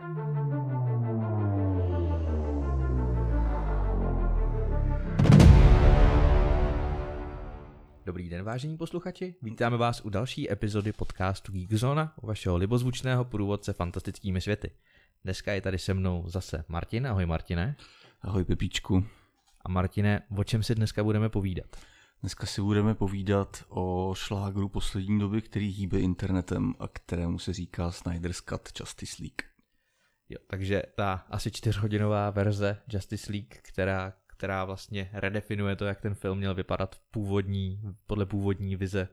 Dobrý den, vážení posluchači. Vítáme vás u další epizody podcastu Geekzona, u vašeho libozvučného průvodce fantastickými světy. Dneska je tady se mnou zase Martin. Ahoj Martine. Ahoj Pepíčku. A Martine, o čem si dneska budeme povídat? Dneska si budeme povídat o šlágru poslední doby, který hýbe internetem a kterému se říká Snyder's Cut Justice League. Jo, takže ta asi čtyřhodinová verze Justice League, která, která vlastně redefinuje to, jak ten film měl vypadat původní, podle původní vize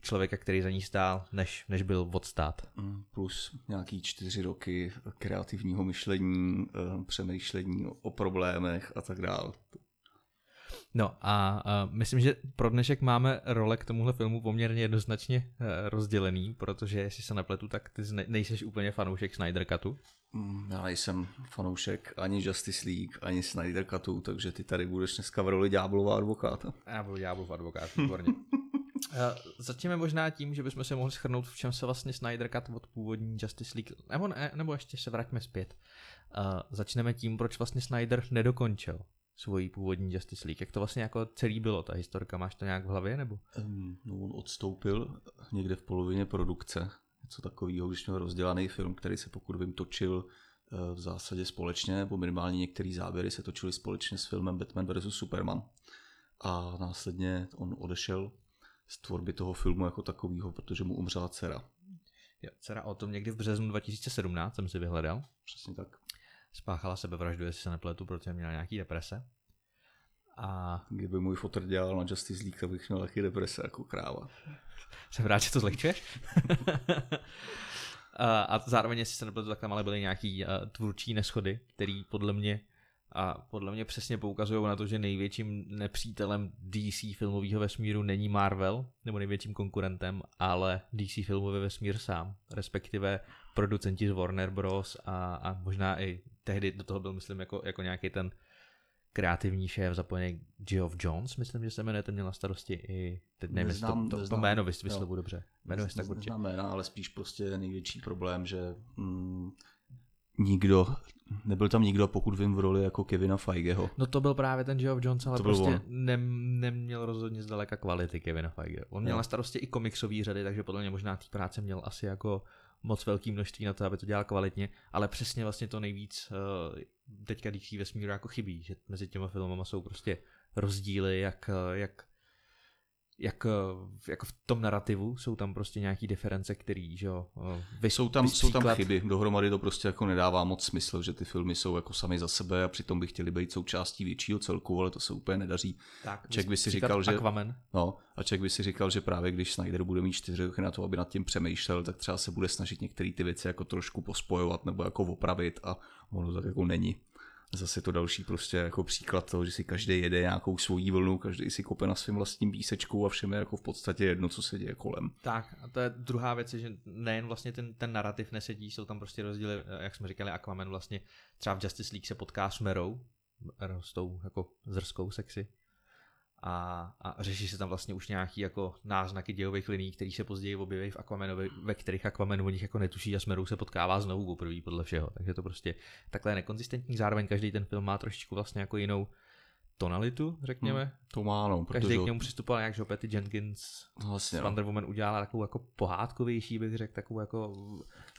člověka, který za ní stál, než, než byl odstát. Mm, plus nějaký čtyři roky kreativního myšlení, eh, přemýšlení o problémech a tak dále. No a, a myslím, že pro dnešek máme role k tomuhle filmu poměrně jednoznačně e, rozdělený, protože jestli se nepletu, tak ty nejseš úplně fanoušek Snyder Cutu. Mm, já nejsem fanoušek ani Justice League, ani Snyder Cutu, takže ty tady budeš dneska v roli ďáblova advokáta. Já budu ďáblov advokát, výborně. Uh, začneme možná tím, že bychom se mohli schrnout, v čem se vlastně Snyder Cut od původní Justice League, nebo, ne, nebo ještě se vraťme zpět. Uh, začneme tím, proč vlastně Snyder nedokončil svoji původní Justice League. Jak to vlastně jako celý bylo, ta historka, máš to nějak v hlavě, nebo? Um, no, on odstoupil někde v polovině produkce, něco takového, když měl rozdělaný film, který se pokud vím točil uh, v zásadě společně, nebo minimálně některé záběry se točily společně s filmem Batman vs. Superman. A následně on odešel z tvorby toho filmu jako takového, protože mu umřela dcera. Jo, dcera o tom někdy v březnu 2017 jsem si vyhledal. Přesně tak. Spáchala sebevraždu, jestli se nepletu, protože měla nějaký deprese. A... Kdyby můj fotr dělal na Justice League, tak bych měl taky deprese jako kráva. Jsem rád, že to zlehčuješ. a zároveň, jestli se nepletu, tak tam ale byly nějaký uh, tvůrčí neschody, který podle mě a podle mě přesně poukazují na to, že největším nepřítelem DC filmového vesmíru není Marvel, nebo největším konkurentem, ale DC filmový vesmír sám, respektive producenti z Warner Bros. a, a možná i tehdy do toho byl, myslím, jako, jako nějaký ten kreativní šéf zapojený Geoff Jones, myslím, že se jmenuje, ten měl na starosti i, teď nevím, neznám, to, to, to jméno vyslovu dobře. Jmenuje se tak určitě. jména, ale spíš prostě největší problém, že mm, nikdo, nebyl tam nikdo, pokud vím, v roli jako Kevina Feigeho. No to byl právě ten Geoff Jones, ale to prostě ne, neměl rozhodně zdaleka kvality Kevina Feige. On měl jo. na starosti i komiksové řady, takže podle mě možná té práce měl asi jako moc velký množství na to, aby to dělal kvalitně, ale přesně vlastně to nejvíc uh, teďka DC vesmíru jako chybí, že mezi těma filmama jsou prostě rozdíly, jak, eh, jak jak eh, jako v tom narrativu jsou tam prostě nějaký diference, který, že jo, eh, vy, jsou tam, jsou tam chyby, dohromady to prostě jako nedává moc smysl, že ty filmy jsou jako sami za sebe a přitom by chtěli být součástí většího celku, ale to se úplně nedaří. Tak, Ček by si říkal, že, Aquaman. no, a Ček by si říkal, že právě když Snyder bude mít čtyři roky na to, aby nad tím přemýšlel, tak třeba se bude snažit některé ty věci jako trošku pospojovat nebo jako opravit a ono tak jako není zase to další prostě jako příklad toho, že si každý jede nějakou svojí vlnu, každý si kope na svým vlastním písečku a všem je jako v podstatě jedno, co se děje kolem. Tak a to je druhá věc, že nejen vlastně ten, ten narrativ nesedí, jsou tam prostě rozdíly, jak jsme říkali, Aquaman vlastně třeba v Justice League se potká s Merou, s tou jako zrskou sexy, a, a řeší se tam vlastně už nějaký jako náznaky dějových liní, které se později objeví v Aquamanovi, ve kterých Aquaman o nich jako netuší a Smerou se potkává znovu poprvé podle všeho. Takže to prostě takhle nekonzistentní. Zároveň každý ten film má trošičku vlastně jako jinou tonalitu, řekněme. Hmm, to má, no. Každý k němu přistupoval nějak, že Patty Jenkins vlastně, Wonder Woman udělala takovou jako pohádkovější, bych řekl, takovou jako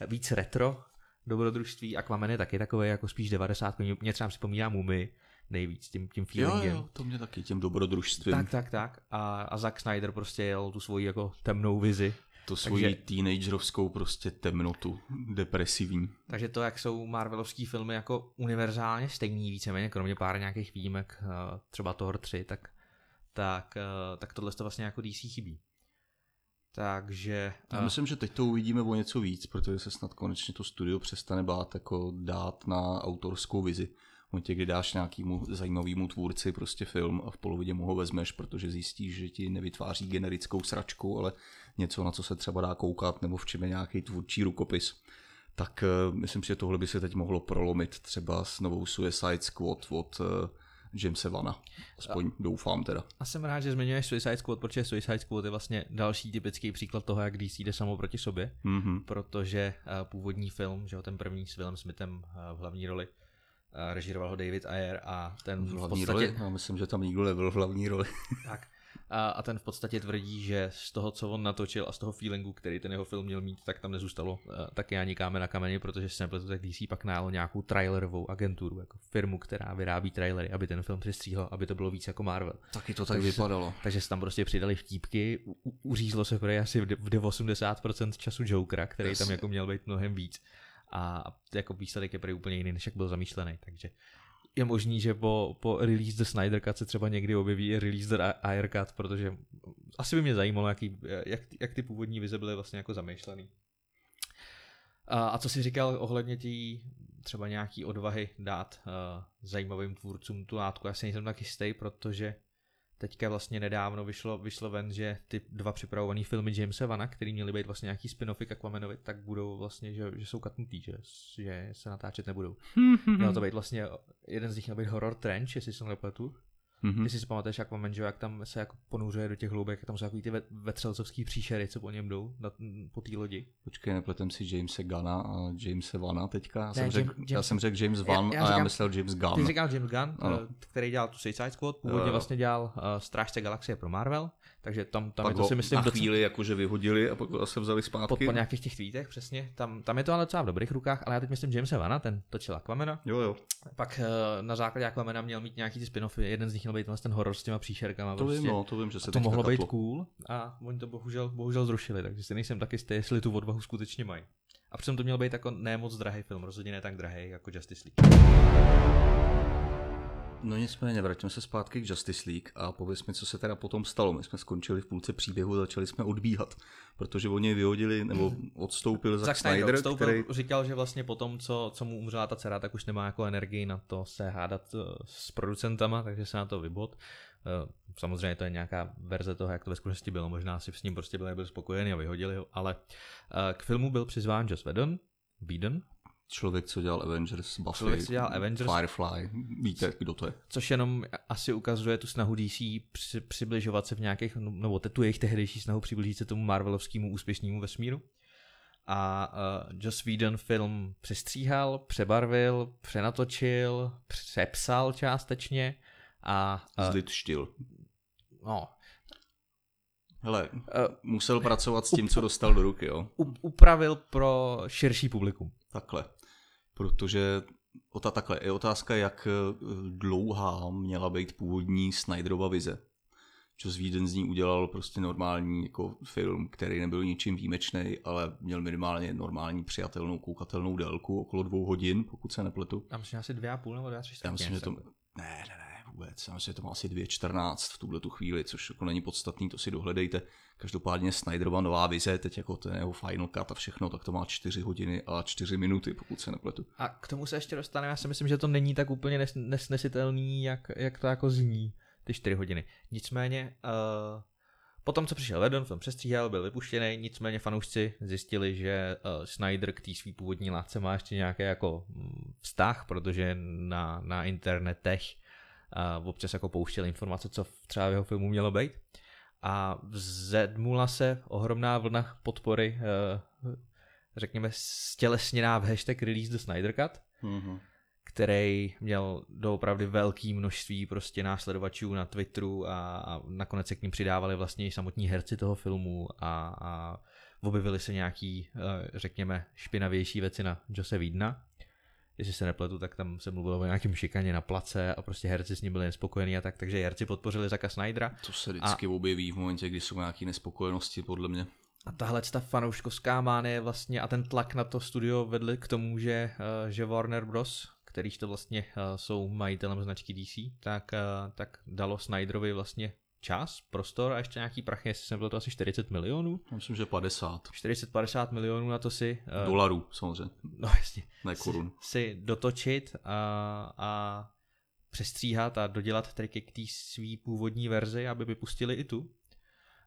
víc retro dobrodružství. Aquaman je taky takový jako spíš 90. Mě třeba připomíná Mumii, nejvíc tím, tím feelingem. Jo, jo, to mě taky tím dobrodružstvím. Tak, tak, tak. A, a Zack Snyder prostě jel tu svoji jako temnou vizi. To svoji takže, teenagerovskou prostě temnotu, depresivní. Takže to, jak jsou Marvelovský filmy jako univerzálně stejný víceméně, kromě pár nějakých výjimek, eh, třeba Thor 3, tak, tak, eh, tak tohle to vlastně jako DC chybí. Takže... Já myslím, že teď to uvidíme o něco víc, protože se snad konečně to studio přestane bát jako dát na autorskou vizi momentě, kdy dáš nějakému zajímavému tvůrci prostě film a v polovině mu ho vezmeš, protože zjistíš, že ti nevytváří generickou sračku, ale něco, na co se třeba dá koukat, nebo v čem je nějaký tvůrčí rukopis, tak uh, myslím, že tohle by se teď mohlo prolomit třeba s novou Suicide Squad od uh, Jamesa Vana. Aspoň a, doufám teda. A jsem rád, že zmiňuješ Suicide Squad, protože Suicide Squad je vlastně další typický příklad toho, jak DC jde samo proti sobě, mm-hmm. protože uh, původní film, že jo, ten první s Willem Smithem v hlavní roli, režíroval ho David Ayer a ten v, hlavní v podstatě... Roli? Já myslím, že tam nikdo nebyl v hlavní roli. tak, a, a ten v podstatě tvrdí, že z toho, co on natočil a z toho feelingu, který ten jeho film měl mít, tak tam nezůstalo uh, taky ani kámen na kameni, protože se nepletu, tak DC pak najal nějakou trailerovou agenturu, jako firmu, která vyrábí trailery, aby ten film přestříhl, aby to bylo víc jako Marvel. Taky to tak takže vypadalo. Se, takže se tam prostě přidali vtípky, u, uřízlo se prej asi v 80% času Jokera, který Jasně. tam jako měl být mnohem víc. A jako výsledek je prý úplně jiný, než jak byl zamýšlený. Takže je možný, že po, po release the Snyder Cut se třeba někdy objeví i release the Ayer Cut, protože asi by mě zajímalo, jaký, jak, jak ty původní vize byly vlastně jako zamýšlený. A, a co si říkal ohledně tí třeba nějaký odvahy dát uh, zajímavým tvůrcům tu látku, já si nejsem tak jistý, protože teďka vlastně nedávno vyšlo, vyšlo ven, že ty dva připravované filmy Jamesa Vana, který měly být vlastně nějaký spin-offy k Aquamanovi, tak budou vlastně, že, že jsou katnutý, že, že se natáčet nebudou. Mělo to být vlastně, jeden z nich měl být Horror Trench, jestli jsem nepletu, Mm-hmm. Jestli si pamatuješ Aquaman, že jak tam se jako ponořuje do těch hloubek, tam jsou takový ty vetřelcovský příšery, co po něm jdou na, po té lodi. Počkej, nepletem si Jamese Gana a Jamese Vana teďka. Já, ne, jsem, řek, James, já jsem řekl James Van já, já a já myslel James Gunn. Ty říkal James Gunn, ano. Eh, který dělal tu Suicide Squad, původně jo, jo. vlastně dělal uh, Strážce galaxie pro Marvel, takže tam, tam pak je to si myslím... Na chvíli jakože vyhodili a pak ho zase vzali zpátky. Po, po nějakých těch tweetech, přesně. Tam, tam je to ale docela v dobrých rukách, ale já teď myslím Jamesa Vana, ten točil Aquamena. Jo, jo. Pak uh, na základě Aquamena měl mít nějaký ty spin-offy, jeden z nich měl být ten horor s těma příšerkama. To prostě. vím, no, to vím, že se to mohlo být cool a oni to bohužel, bohužel zrušili, takže si nejsem taky jistý, jestli tu odvahu skutečně mají. A přitom to měl být jako ne moc drahý film, rozhodně ne tak drahý jako Justice League. No nicméně, vraťme se zpátky k Justice League a pověs mi, co se teda potom stalo. My jsme skončili v půlce příběhu, začali jsme odbíhat, protože oni vyhodili nebo odstoupil Zack, Zack Snyder, odstoupil, který... říkal, že vlastně potom, co, co mu umřela ta dcera, tak už nemá jako energii na to se hádat eh, s producentama, takže se na to vybod. Eh, samozřejmě to je nějaká verze toho, jak to ve skutečnosti bylo. Možná si s ním prostě byli, byli spokojeni a vyhodili ho, ale eh, k filmu byl přizván Joss Whedon, Whedon, Člověk, co dělal Avengers, Buffy, Člověk, co dělal Avengers, Firefly, víte, kdo to je. Což jenom asi ukazuje tu snahu DC při, přibližovat se v nějakých, no, nebo tu jejich tehdejší snahu přiblížit se tomu Marvelovskému úspěšnému vesmíru. A uh, Joss Whedon film přestříhal, přebarvil, přenatočil, přepsal částečně a... Uh, Zlit štil. No, Hele, uh, musel pracovat s tím, up, co dostal do ruky, jo? Upravil pro širší publikum. Takhle protože ta takhle je otázka, jak eh, dlouhá měla být původní Snyderova vize. Joss Whedon z ní udělal prostě normální jako film, který nebyl ničím výjimečný, ale měl minimálně normální přijatelnou koukatelnou délku, okolo dvou hodin, pokud se nepletu. Já myslím, asi dvě a půl nebo dvě, tři Já myslím, že to... Ne, ne, ne, vůbec. Já myslím, že to má asi 2.14 v tuhle tu chvíli, což jako není podstatný, to si dohledejte. Každopádně Snyderova nová vize, teď jako ten jeho Final Cut a všechno, tak to má 4 hodiny a 4 minuty, pokud se nepletu. A k tomu se ještě dostaneme, já si myslím, že to není tak úplně nes- nesnesitelný, jak, jak to jako zní, ty 4 hodiny. Nicméně, uh, Potom, co přišel Ledon, film přestříhal, byl vypuštěný, nicméně fanoušci zjistili, že uh, Snyder k té svý původní látce má ještě nějaký jako mm, vztah, protože na, na internetech uh, občas jako pouštěl informace, co třeba v jeho filmu mělo být a vzedmula se ohromná vlna podpory, eh, řekněme, stělesněná v hashtag Release the Snyder Cut, mm-hmm. který měl doopravdy velké množství prostě následovačů na Twitteru a, a nakonec se k ním přidávali vlastně i samotní herci toho filmu a, a objevily se nějaký, eh, řekněme, špinavější věci na Jose Vídna jestli se nepletu, tak tam se mluvilo o nějakém šikaně na place a prostě herci s ním byli nespokojení a tak, takže herci podpořili Zaka Snydera. To se vždycky a... objeví v momentě, kdy jsou nějaké nespokojenosti, podle mě. A tahle ta fanouškovská mánie vlastně a ten tlak na to studio vedli k tomu, že, uh, že Warner Bros., kterýž to vlastně uh, jsou majitelem značky DC, tak, uh, tak dalo Snyderovi vlastně čas, prostor a ještě nějaký prachy, jestli jsem byl to asi 40 milionů. Myslím, že 50. 40-50 milionů na to si... Uh, Dolarů, samozřejmě. No jasně. Ne korun. Si, si dotočit a, a přestříhat a dodělat triky k té svý původní verzi, aby vypustili i tu.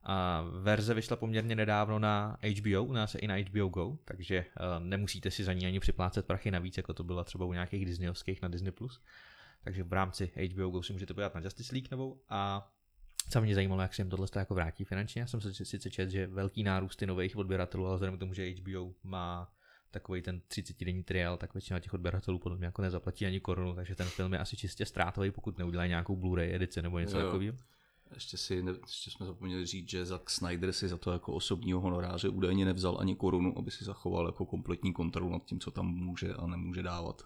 A verze vyšla poměrně nedávno na HBO, u nás je i na HBO Go, takže uh, nemusíte si za ní ani připlácet prachy navíc, jako to byla třeba u nějakých Disneyovských na Disney+. takže v rámci HBO Go si můžete podívat na Justice League novou a co mě zajímalo, jak se jim tohle jako vrátí finančně. Já jsem se sice čet, že velký nárůsty nových odběratelů, ale vzhledem k tomu, že HBO má takový ten 30 denní trial, tak většina těch odběratelů podle mě jako nezaplatí ani korunu, takže ten film je asi čistě ztrátový, pokud neudělají nějakou Blu-ray edici nebo něco takového. Ještě, si, ještě jsme zapomněli říct, že Zack Snyder si za to jako osobního honoráře údajně nevzal ani korunu, aby si zachoval jako kompletní kontrolu nad tím, co tam může a nemůže dávat.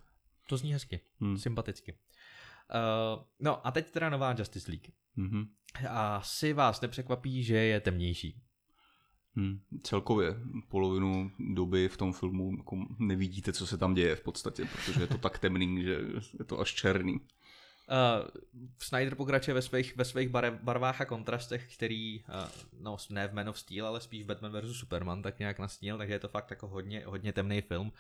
To zní hezky, hmm. sympaticky. Uh, no a teď teda nová Justice League. Mm-hmm. Asi vás nepřekvapí, že je temnější. Hmm. Celkově polovinu doby v tom filmu jako nevidíte, co se tam děje v podstatě, protože je to tak temný, že je to až černý. Uh, Snyder pokračuje ve svých, ve svých barev, barvách a kontrastech, který, uh, no ne v Man of Steel, ale spíš v Batman vs. Superman tak nějak nastínil, takže je to fakt jako hodně, hodně temný film.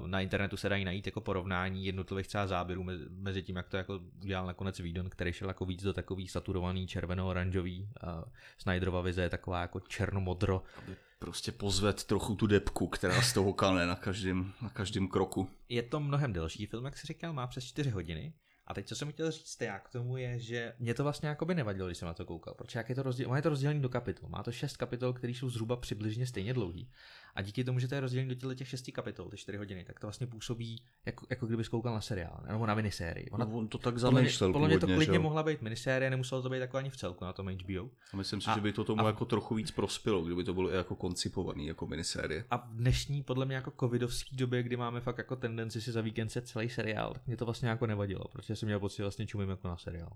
Uh, na internetu se dají najít jako porovnání jednotlivých třeba záběrů mezi, mezi tím, jak to jako udělal nakonec Whedon, který šel jako víc do takový saturovaný červeno-oranžový. Uh, Snyderova vize je taková jako černomodro. Aby prostě pozvet trochu tu depku, která z toho kane na každém, na každém kroku. Je to mnohem delší film, jak si říkal, má přes 4 hodiny. A teď, co jsem chtěl říct já k tomu je, že mě to vlastně jako by nevadilo, když jsem na to koukal, protože jak je to rozděl, je to rozdělený do kapitol. Má to šest kapitol, které jsou zhruba přibližně stejně dlouhý. A díky tomu, že to je rozdělený do těch šesti kapitol, ty čtyři hodiny, tak to vlastně působí, jako, jako kdyby koukal na seriál nebo na minisérii. Ona, no, on to tak zamýšlel Podle mě to klidně že? mohla být minisérie, nemuselo to být jako ani v celku na tom HBO. A myslím si, a, že by to tomu a, jako trochu víc prospělo, kdyby to bylo jako koncipovaný jako minisérie. A v dnešní, podle mě jako covidovské době, kdy máme fakt jako tendenci si za víkend se celý seriál, tak mě to vlastně jako nevadilo, protože jsem měl pocit, že vlastně čumím jako na seriál.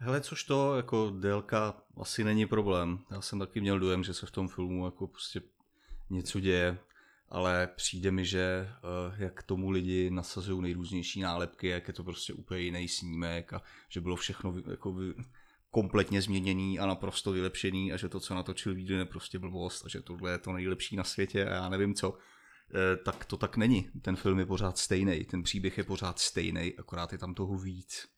Hele, což to, jako délka asi není problém. Já jsem taky měl dojem, že se v tom filmu jako prostě něco děje, ale přijde mi, že uh, jak tomu lidi nasazují nejrůznější nálepky, jak je to prostě úplně jiný snímek a že bylo všechno jako kompletně změněný a naprosto vylepšený a že to, co natočil vídeo, je prostě blbost a že tohle je to nejlepší na světě a já nevím co, eh, tak to tak není. Ten film je pořád stejný, ten příběh je pořád stejný, akorát je tam toho víc.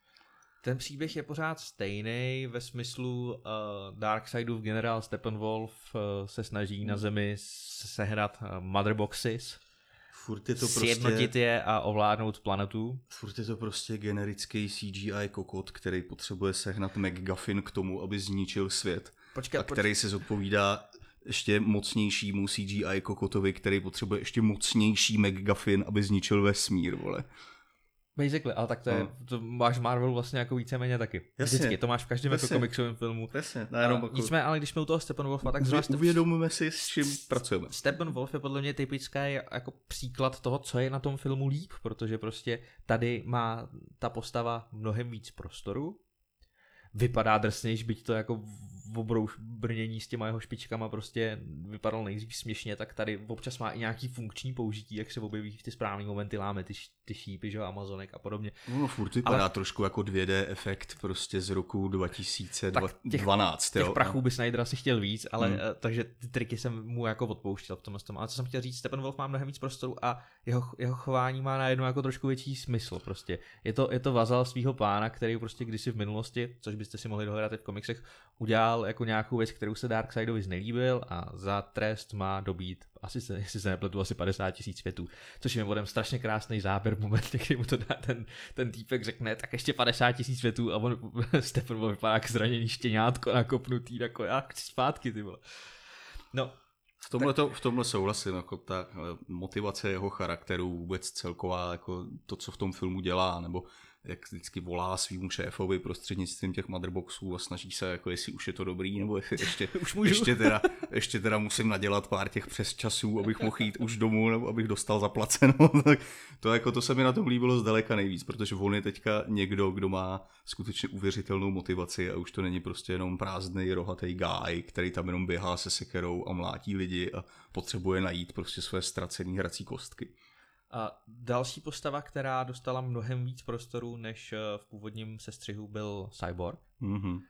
Ten příběh je pořád stejný ve smyslu uh, Darkseidův generál Steppenwolf uh, se snaží na hmm. zemi sehnat uh, motherboxes, furt je to prostě, sjednotit je a ovládnout planetu. Furt je to prostě generický CGI kokot, který potřebuje sehnat McGuffin k tomu, aby zničil svět. Počkej, a který počkej. se zodpovídá ještě mocnějšímu CGI kokotovi, který potřebuje ještě mocnější McGuffin, aby zničil vesmír, vole. Basically, ale tak to, je, no. to máš Marvel vlastně jako víceméně taky. Jasně. Vždycky, to máš v každém jako komiksovém filmu. Jasně, jenom jako... Nicméně, ale když jsme u toho Steppenwolfa, tak zrovna... Uvědomíme si, s čím pracujeme. Steppenwolf je podle mě typický jako příklad toho, co je na tom filmu líp, protože prostě tady má ta postava mnohem víc prostoru, vypadá drsnější, byť to jako obrouš brnění s těma jeho špičkama prostě vypadal nejdřív směšně, tak tady občas má i nějaký funkční použití, jak se objeví v ty správné momenty, láme ty, ty šípy, že Amazonek a podobně. No, furt vypadá Ale... trošku jako 2D efekt prostě z roku 2012. Těch, těch prachů by Snyder asi chtěl víc, ale hmm. Eh, takže ty triky jsem mu jako odpouštěl v tomhle tom. Ale co jsem chtěl říct, Steppenwolf má mnohem víc prostoru a jeho, jeho chování má najednou jako trošku větší smysl prostě. Je to, je to vazal svého pána, který prostě kdysi v minulosti, což byste si mohli dohledat i v komiksech, udělal jako nějakou věc, kterou se Darkseidovi znelíbil a za trest má dobít, asi se, jestli se nepletu, asi 50 tisíc světů. Což je mimochodem strašně krásný záběr v momentě, kdy mu to dá ten, ten týpek řekne, tak ještě 50 tisíc světů a on Stephen vypadá jak zraněný štěňátko nakopnutý, jako já chci zpátky, ty vole. No, v tomhle, to, v tomhle souhlasím, jako ta motivace jeho charakteru, vůbec celková, jako to, co v tom filmu dělá, nebo jak vždycky volá svýmu šéfovi prostřednictvím těch motherboxů a snaží se, jako jestli už je to dobrý, nebo jestli ještě, už můžu. ještě, teda, ještě teda musím nadělat pár těch přes časů, abych mohl jít už domů, nebo abych dostal zaplaceno. tak to, jako, to se mi na tom líbilo zdaleka nejvíc, protože on je teďka někdo, kdo má skutečně uvěřitelnou motivaci a už to není prostě jenom prázdný rohatý guy, který tam jenom běhá se sekerou a mlátí lidi a potřebuje najít prostě své ztracené hrací kostky. A další postava, která dostala mnohem víc prostoru, než eh, v původním sestřihu, byl Cyborg. Mm-hmm.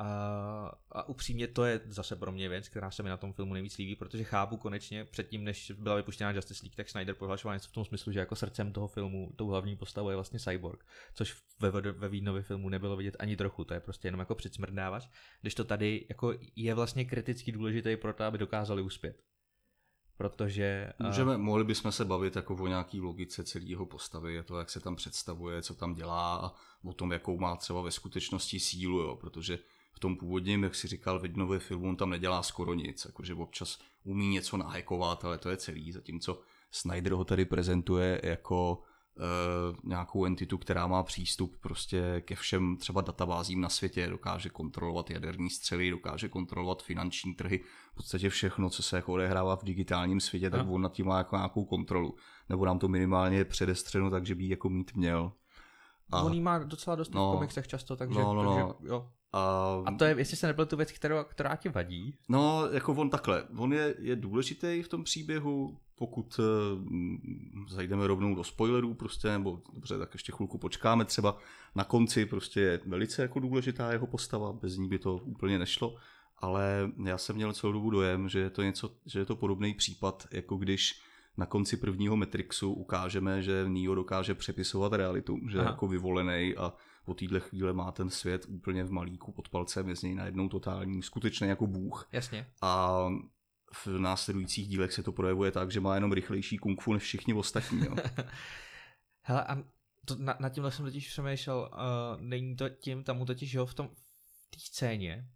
A, a upřímně to je zase pro mě věc, která se mi na tom filmu nejvíc líbí, protože chápu konečně předtím, než byla vypuštěna Justice League, tak Snyder prohlašoval něco v tom smyslu, že jako srdcem toho filmu, tou hlavní postavou je vlastně Cyborg, což ve, ve Vídnově filmu nebylo vidět ani trochu, to je prostě jenom jako předsmrdávač, když to tady jako je vlastně kriticky důležitý pro to, aby dokázali uspět protože... Můžeme, mohli bychom se bavit jako o nějaký logice celého postavy, a to, jak se tam představuje, co tam dělá a o tom, jakou má třeba ve skutečnosti sílu, jo, protože v tom původním, jak si říkal, Vidnově filmu, on tam nedělá skoro nic, jakože občas umí něco nahekovat, ale to je celý, zatímco Snyder ho tady prezentuje jako nějakou entitu, která má přístup prostě ke všem třeba databázím na světě, dokáže kontrolovat jaderní střely, dokáže kontrolovat finanční trhy, v podstatě všechno, co se jako odehrává v digitálním světě, tak on nad tím má jako nějakou kontrolu. Nebo nám to minimálně předestřeno, takže by jako mít měl. A, on má docela dost no, v komiksech často, takže, no, no, no. takže jo. A, a to je, jestli se nebyl tu věc, kterou, která ti vadí? No, jako on takhle. On je, je důležitý v tom příběhu, pokud uh, zajdeme rovnou do spoilerů prostě, nebo dobře, tak ještě chvilku počkáme, třeba na konci prostě je velice jako důležitá jeho postava, bez ní by to úplně nešlo, ale já jsem měl celou dobu dojem, že je to něco, že je to podobný případ, jako když na konci prvního Matrixu ukážeme, že Neo dokáže přepisovat realitu, že Aha. je jako vyvolený a po téhle chvíle má ten svět úplně v malíku pod palcem, je z něj najednou totální, skutečně jako bůh. Jasně. A v následujících dílech se to projevuje tak, že má jenom rychlejší kung fu než všichni ostatní. Jo. Hele, a to, na, na tímhle jsem totiž přemýšlel, uh, není to tím, tam totiž jo, v tom v té scéně,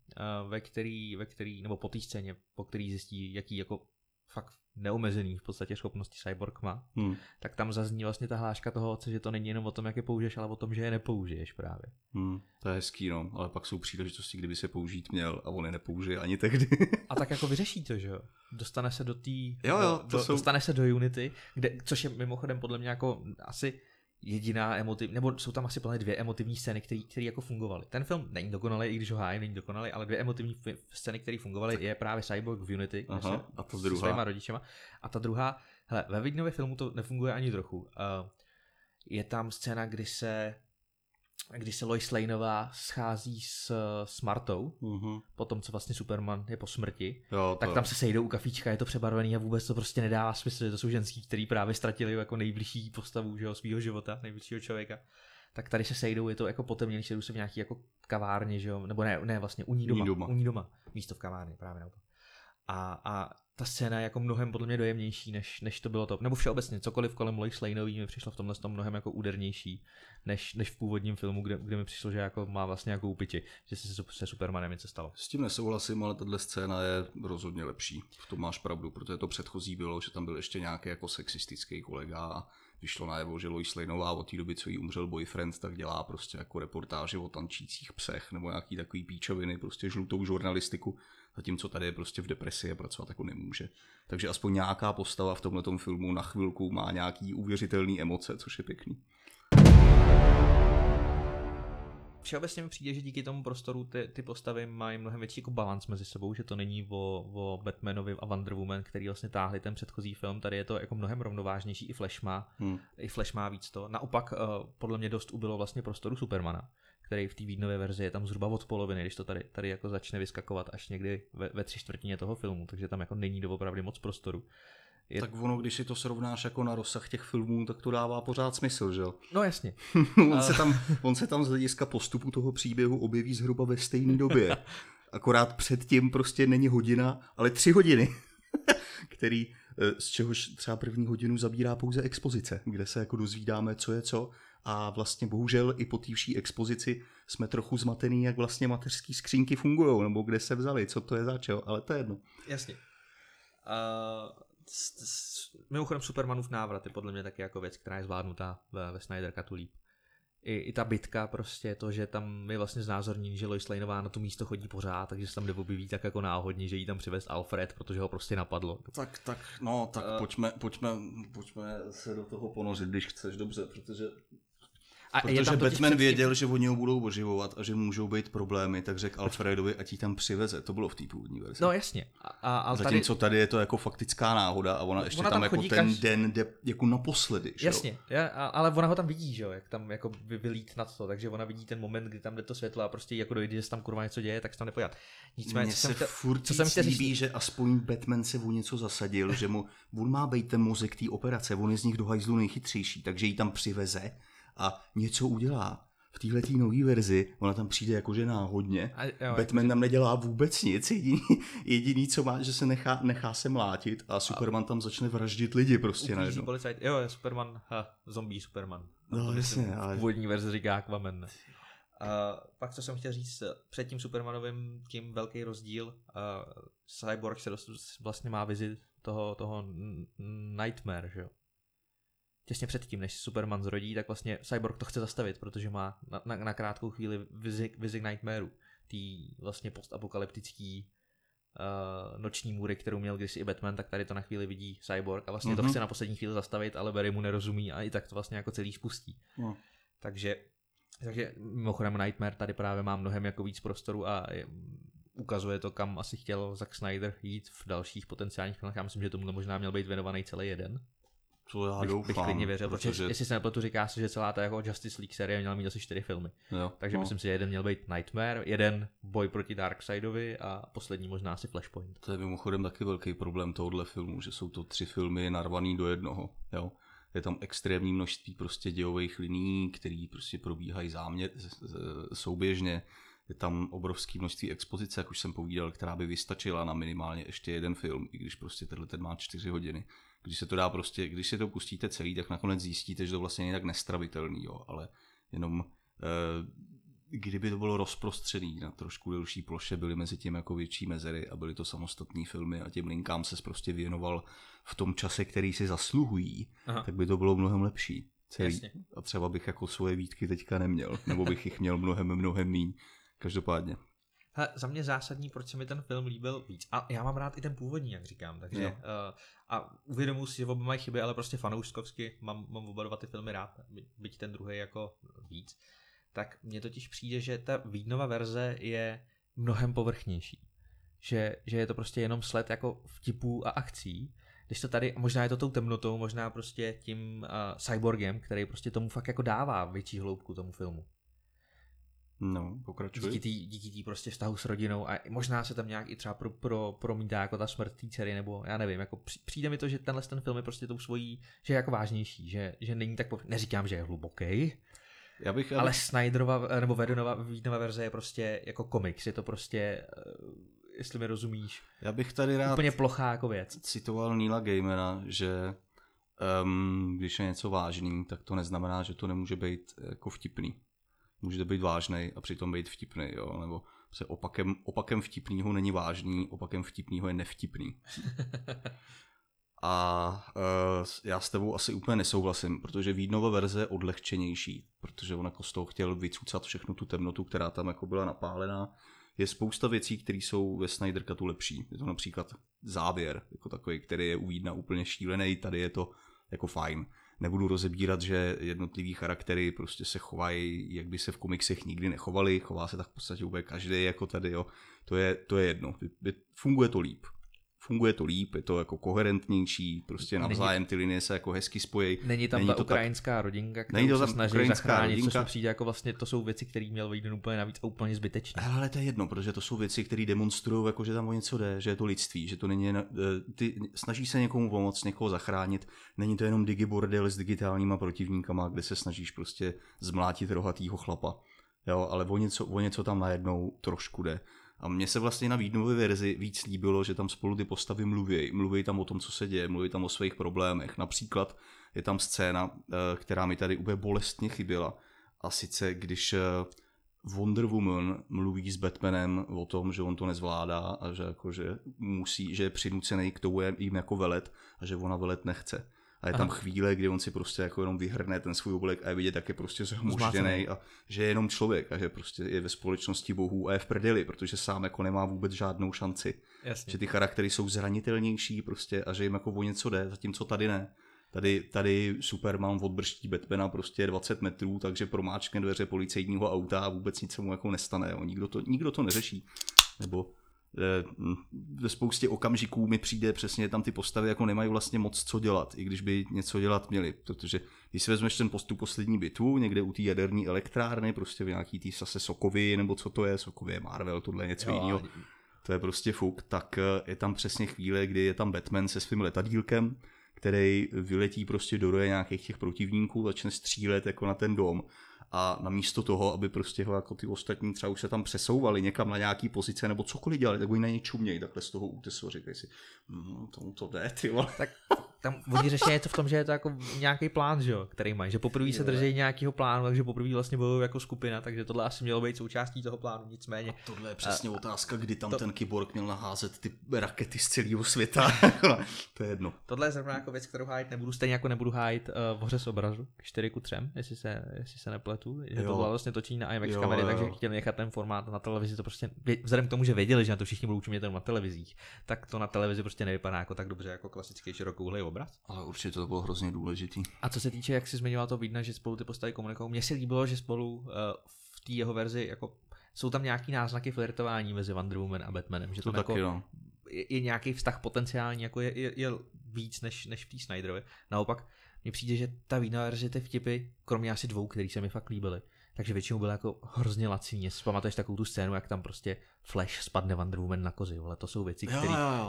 uh, ve který, ve který, nebo po té scéně, po který zjistí, jaký jako fakt neomezený v podstatě schopnosti Cyborg má, hmm. tak tam zazní vlastně ta hláška toho, že to není jenom o tom, jak je použiješ, ale o tom, že je nepoužiješ právě. Hmm. To je hezký, no, ale pak jsou příležitosti, kdyby se použít měl a on je nepoužije ani tehdy. a tak jako vyřeší to, že jo? Dostane se do té, jo, jo, do, jsou... dostane se do Unity, kde, což je mimochodem podle mě jako asi jediná emotiv, nebo jsou tam asi plně dvě emotivní scény, které jako fungovaly. Ten film není dokonalý, i když ho hájí, není dokonalý, ale dvě emotivní scény, které fungovaly, je právě Cyborg v Unity Aha, se, a to druhá. s svýma rodičema. A ta druhá, hele, ve Vidnově filmu to nefunguje ani trochu. Uh, je tam scéna, kdy se kdy se Lois Laneová schází s, s Martou, uh-huh. po tom, co vlastně Superman je po smrti, jo, tak tam se sejdou u kafíčka, je to přebarvený a vůbec to prostě nedává smysl, že to jsou ženský, který právě ztratili jako nejbližší postavu že, svého života, nejbližšího člověka. Tak tady se sejdou, je to jako potemněný, sejdou se v nějaký jako kavárně, že jo? nebo ne, ne, vlastně u ní doma, u ní doma, u ní doma místo v kavárně, právě naopak. A, a ta scéna je jako mnohem podle mě dojemnější, než, než to bylo to. Nebo všeobecně, cokoliv kolem Lois Laneový mi přišlo v tomhle tom mnohem jako údernější, než, než v původním filmu, kde, kde mi přišlo, že jako má vlastně jako upiti, že se se Supermanem něco stalo. S tím nesouhlasím, ale tahle scéna je rozhodně lepší. V tom máš pravdu, protože to předchozí bylo, že tam byl ještě nějaký jako sexistický kolega a vyšlo najevo, že Lois Laneová od té doby, co jí umřel boyfriend, tak dělá prostě jako reportáže o tančících psech nebo nějaký takový píčoviny, prostě žlutou žurnalistiku zatímco tady je prostě v depresi a pracovat jako nemůže. Takže aspoň nějaká postava v tomhle filmu na chvilku má nějaký uvěřitelný emoce, což je pěkný. Všeobecně mi přijde, že díky tomu prostoru ty, ty postavy mají mnohem větší jako balans mezi sebou, že to není o, o Batmanovi a Wonder Woman, který vlastně táhli ten předchozí film, tady je to jako mnohem rovnovážnější, i Flash má, hmm. i Flash má víc to. Naopak uh, podle mě dost ubylo vlastně prostoru Supermana, který v té výdnové verzi je tam zhruba od poloviny, když to tady, tady jako začne vyskakovat až někdy ve, ve tři čtvrtině toho filmu, takže tam jako není doopravdy moc prostoru. Je... Tak ono, když si to srovnáš jako na rozsah těch filmů, tak to dává pořád smysl, že jo? No jasně. on, se tam, on se tam z hlediska postupu toho příběhu objeví zhruba ve stejné době. Akorát předtím prostě není hodina, ale tři hodiny, který eh, z čehož třeba první hodinu zabírá pouze expozice, kde se jako dozvídáme, co je co a vlastně bohužel i po té vší expozici jsme trochu zmatený, jak vlastně mateřské skřínky fungují, nebo kde se vzali, co to je za čeho, ale to je jedno. Jasně. Uh, s, s, mimochodem Supermanův návrat je podle mě taky jako věc, která je zvládnutá ve, ve Snyder Cutu líp. I, I ta bitka prostě, to, že tam je vlastně znázornění, že Lois Laneová na to místo chodí pořád, takže se tam neobjeví tak jako náhodně, že jí tam přivez Alfred, protože ho prostě napadlo. Tak, tak, no, tak uh, pojďme, pojďme, pojďme se do toho ponořit, když chceš, dobře, protože a Protože Batman věděl, že oni ho budou oživovat a že můžou být problémy, tak řekl Alfredovi, ať jí tam přiveze. To bylo v té původní verzi. No jasně. A, a Zatímco tady... tady je to jako faktická náhoda a ona ještě ona tam, tam jako ten kaž... den jde jako naposledy. Že jasně, ja, ale ona ho tam vidí, že jo, jak tam jako vylít nad to, takže ona vidí ten moment, kdy tam jde to světlo a prostě jako dojde, že se tam kurva něco děje, tak se tam nepojat. Nicméně, co se jsem furt co jsem líbí, že aspoň Batman se o něco zasadil, že mu on má být ten mozek té operace, on je z nich do hajzlu nejchytřejší, takže ji tam přiveze a něco udělá. v téhle nové verzi, ona tam přijde jakože náhodně. A, jo, Batman tam nedělá vůbec nic, jediný, jediný co má, že se nechá, nechá se mlátit a Superman tam začne vraždit lidi prostě najednou. policajt. Jo, je Superman, ha, zombie Superman. No, jasně, ale- Původní verze říká Aquaman. A pak, co jsem chtěl říct, před tím Supermanovým tím velký rozdíl, uh, Cyborg se dost, vlastně má vizi toho, toho Nightmare, že jo? Těsně předtím, než Superman zrodí, tak vlastně Cyborg to chce zastavit, protože má na, na, na krátkou chvíli vizi, Nightmareu, tý vlastně postapokalyptický uh, noční můry, kterou měl kdysi i Batman, tak tady to na chvíli vidí Cyborg a vlastně mm-hmm. to Mhm. chce na poslední chvíli zastavit, ale Barry mu nerozumí a i tak to vlastně jako celý spustí. No. Takže, takže mimochodem Nightmare tady právě má mnohem jako víc prostoru a je, ukazuje to, kam asi chtěl Zack Snyder jít v dalších potenciálních filmech. Já myslím, že tomu možná měl být věnovaný celý jeden. To já bych, doufám, bych klidně věřil, protože, protože, jestli se nepletu, říká se, že celá ta jako Justice League série měla mít asi čtyři filmy. jo, Takže no. myslím si, že jeden měl být Nightmare, jeden Boj proti Darkseidovi a poslední možná asi Flashpoint. To je mimochodem taky velký problém tohohle filmu, že jsou to tři filmy narvaný do jednoho. Jo? Je tam extrémní množství prostě dějových liní, které prostě probíhají záměr, souběžně. Je tam obrovské množství expozice, jak už jsem povídal, která by vystačila na minimálně ještě jeden film, i když prostě tenhle ten má čtyři hodiny. Když se to dá prostě, když si to pustíte celý, tak nakonec zjistíte, že to vlastně není tak nestravitelný, jo, ale jenom eh, kdyby to bylo rozprostřený na trošku delší ploše, byly mezi tím jako větší mezery a byly to samostatné filmy a těm linkám se prostě věnoval v tom čase, který si zasluhují, Aha. tak by to bylo mnohem lepší. Celý. Jasně. A třeba bych jako svoje výtky teďka neměl, nebo bych jich měl mnohem, mnohem míň. Každopádně. Hele, za mě zásadní, proč se mi ten film líbil víc. A já mám rád i ten původní, jak říkám, takže Jo. uh, a uvědomuji si, že oba mají chyby, ale prostě fanouškovsky mám, mám oba dva ty filmy rád, by- byť ten druhý jako víc. Tak mně totiž přijde, že ta Vídnova verze je mnohem povrchnější. Že, že je to prostě jenom sled jako vtipů a akcí, když to tady, možná je to tou temnotou, možná prostě tím uh, cyborgem, který prostě tomu fakt jako dává větší hloubku tomu filmu. No, pokračuj. Díky tý, díky tý prostě vztahu s rodinou a možná se tam nějak i třeba pro, pro, promítá jako ta smrt té dcery, nebo já nevím, jako při- přijde mi to, že tenhle ten film je prostě tou svojí, že je jako vážnější, že, že není tak, neříkám, že je hluboký, Já bych, ale bych, Snyderova, nebo Vedonova Vídnova verze je prostě jako komiks, je to prostě, eh, jestli mi rozumíš, já bych tady rád úplně plochá jako věc. citoval Neila Gamera, že um, když je něco vážný, tak to neznamená, že to nemůže být jako vtipný. Může to být vážný a přitom být vtipný, jo? nebo se opakem, opakem vtipného není vážný, opakem vtipného je nevtipný. A uh, já s tebou asi úplně nesouhlasím, protože Vídnova verze je odlehčenější, protože on jako z toho chtěl vycucat všechnu tu temnotu, která tam jako byla napálená. Je spousta věcí, které jsou ve Snyder Cutu lepší. Je to například závěr, jako takový, který je u Vídna úplně šílený, tady je to jako fajn. Nebudu rozebírat, že jednotlivý charaktery prostě se chovají, jak by se v komiksech nikdy nechovali, chová se tak v podstatě úplně každý jako tady, jo. To je, to je jedno. Funguje to líp funguje to líp, je to jako koherentnější, prostě Není- navzájem ty linie se jako hezky spojí. Není tam Není ta to tak- ukrajinská rodinka, Není kterou to se snaží ukrajinská zachránit, což rodinka. mi přijde jako vlastně, to jsou věci, které měl Víden úplně navíc a úplně zbytečně. Ale to je jedno, protože to jsou věci, které demonstrují, jako že tam o něco jde, že je to lidství, že to není eh, ty, snaží se někomu pomoct, někoho zachránit, není to jenom digibordel s digitálníma protivníkama, kde se snažíš prostě zmlátit rohatýho chlapa. Jo, ale o něco, o něco tam najednou trošku jde. A mně se vlastně na Vídnové verzi víc líbilo, že tam spolu ty postavy mluví. Mluví tam o tom, co se děje, mluví tam o svých problémech. Například je tam scéna, eh, která mi tady úplně bolestně chyběla. A sice, když eh, Wonder Woman mluví s Batmanem o tom, že on to nezvládá a že, jako, že musí, že je přinucený k tomu jim jako velet a že ona velet nechce. A je tam Aha. chvíle, kdy on si prostě jako jenom vyhrne ten svůj oblek a je vidět, jak je prostě zhmuštěný a že je jenom člověk a že prostě je ve společnosti bohů a je v prdeli, protože sám jako nemá vůbec žádnou šanci. Jasně. Že ty charaktery jsou zranitelnější prostě a že jim jako o něco jde, zatímco tady ne. Tady, tady Superman odbrští Batmana prostě 20 metrů, takže promáčkne dveře policejního auta a vůbec nic se mu jako nestane. Jo. Nikdo, to, nikdo to neřeší. Nebo ve spoustě okamžiků mi přijde přesně, tam ty postavy jako nemají vlastně moc co dělat, i když by něco dělat měli, protože když si vezmeš ten postup poslední bitvu, někde u té jaderní elektrárny, prostě v nějaký tý zase Sokovy, nebo co to je, Sokovy je Marvel, tohle je něco Jo, jiného, to je prostě fuk, tak eh, je tam přesně chvíle, kdy je tam Batman se svým letadílkem, který vyletí prostě do roje nějakých těch protivníků, začne střílet jako na ten dom a namísto toho, aby prostě ho jako ty ostatní třeba už se tam přesouvali někam na nějaký pozice nebo cokoliv dělali, tak oni na něj čumějí takhle z toho útesu a říkají si, mm, tomu to jde, ty vole. Tak tam oni řeší něco v tom, že je to jako nějaký plán, že jo, který mají, že poprvé se drží nějakého plánu, takže poprvé vlastně bojují jako skupina, takže tohle asi mělo být součástí toho plánu, nicméně. A tohle je přesně a, otázka, kdy tam to, ten kyborg měl naházet ty rakety z celého světa. to je jedno. Tohle je zrovna jako věc, kterou hájit nebudu, stejně jako nebudu hájit uh, v hoře z obrazu, 4 ku 3, jestli se, jestli se nepletu, že jo. to bylo vlastně točení na IMAX jo, kamery, jo. takže chtěli nechat ten formát na televizi, to prostě, vzhledem k tomu, že věděli, že na to všichni budou čumět na televizích, tak to na televizi prostě nevypadá jako tak dobře jako klasický širokouhlý obraz. Ale určitě to bylo hrozně důležitý. A co se týče, jak jsi zmiňoval to vidno, že spolu ty postavy komunikují, mně se líbilo, že spolu uh, v té jeho verzi jako jsou tam nějaký náznaky flirtování mezi Wonder Woman a Batmanem, že to tam taky, jako no. je, je, nějaký vztah potenciální, jako je, je, je víc než, než v té Snyderově. Naopak, mně přijde, že ta vína verze ty vtipy, kromě asi dvou, který se mi fakt líbily, takže většinou byl jako hrozně laciný. Jestli pamatuješ takovou tu scénu, jak tam prostě Flash spadne Wonder Woman na kozy, ale to jsou věci,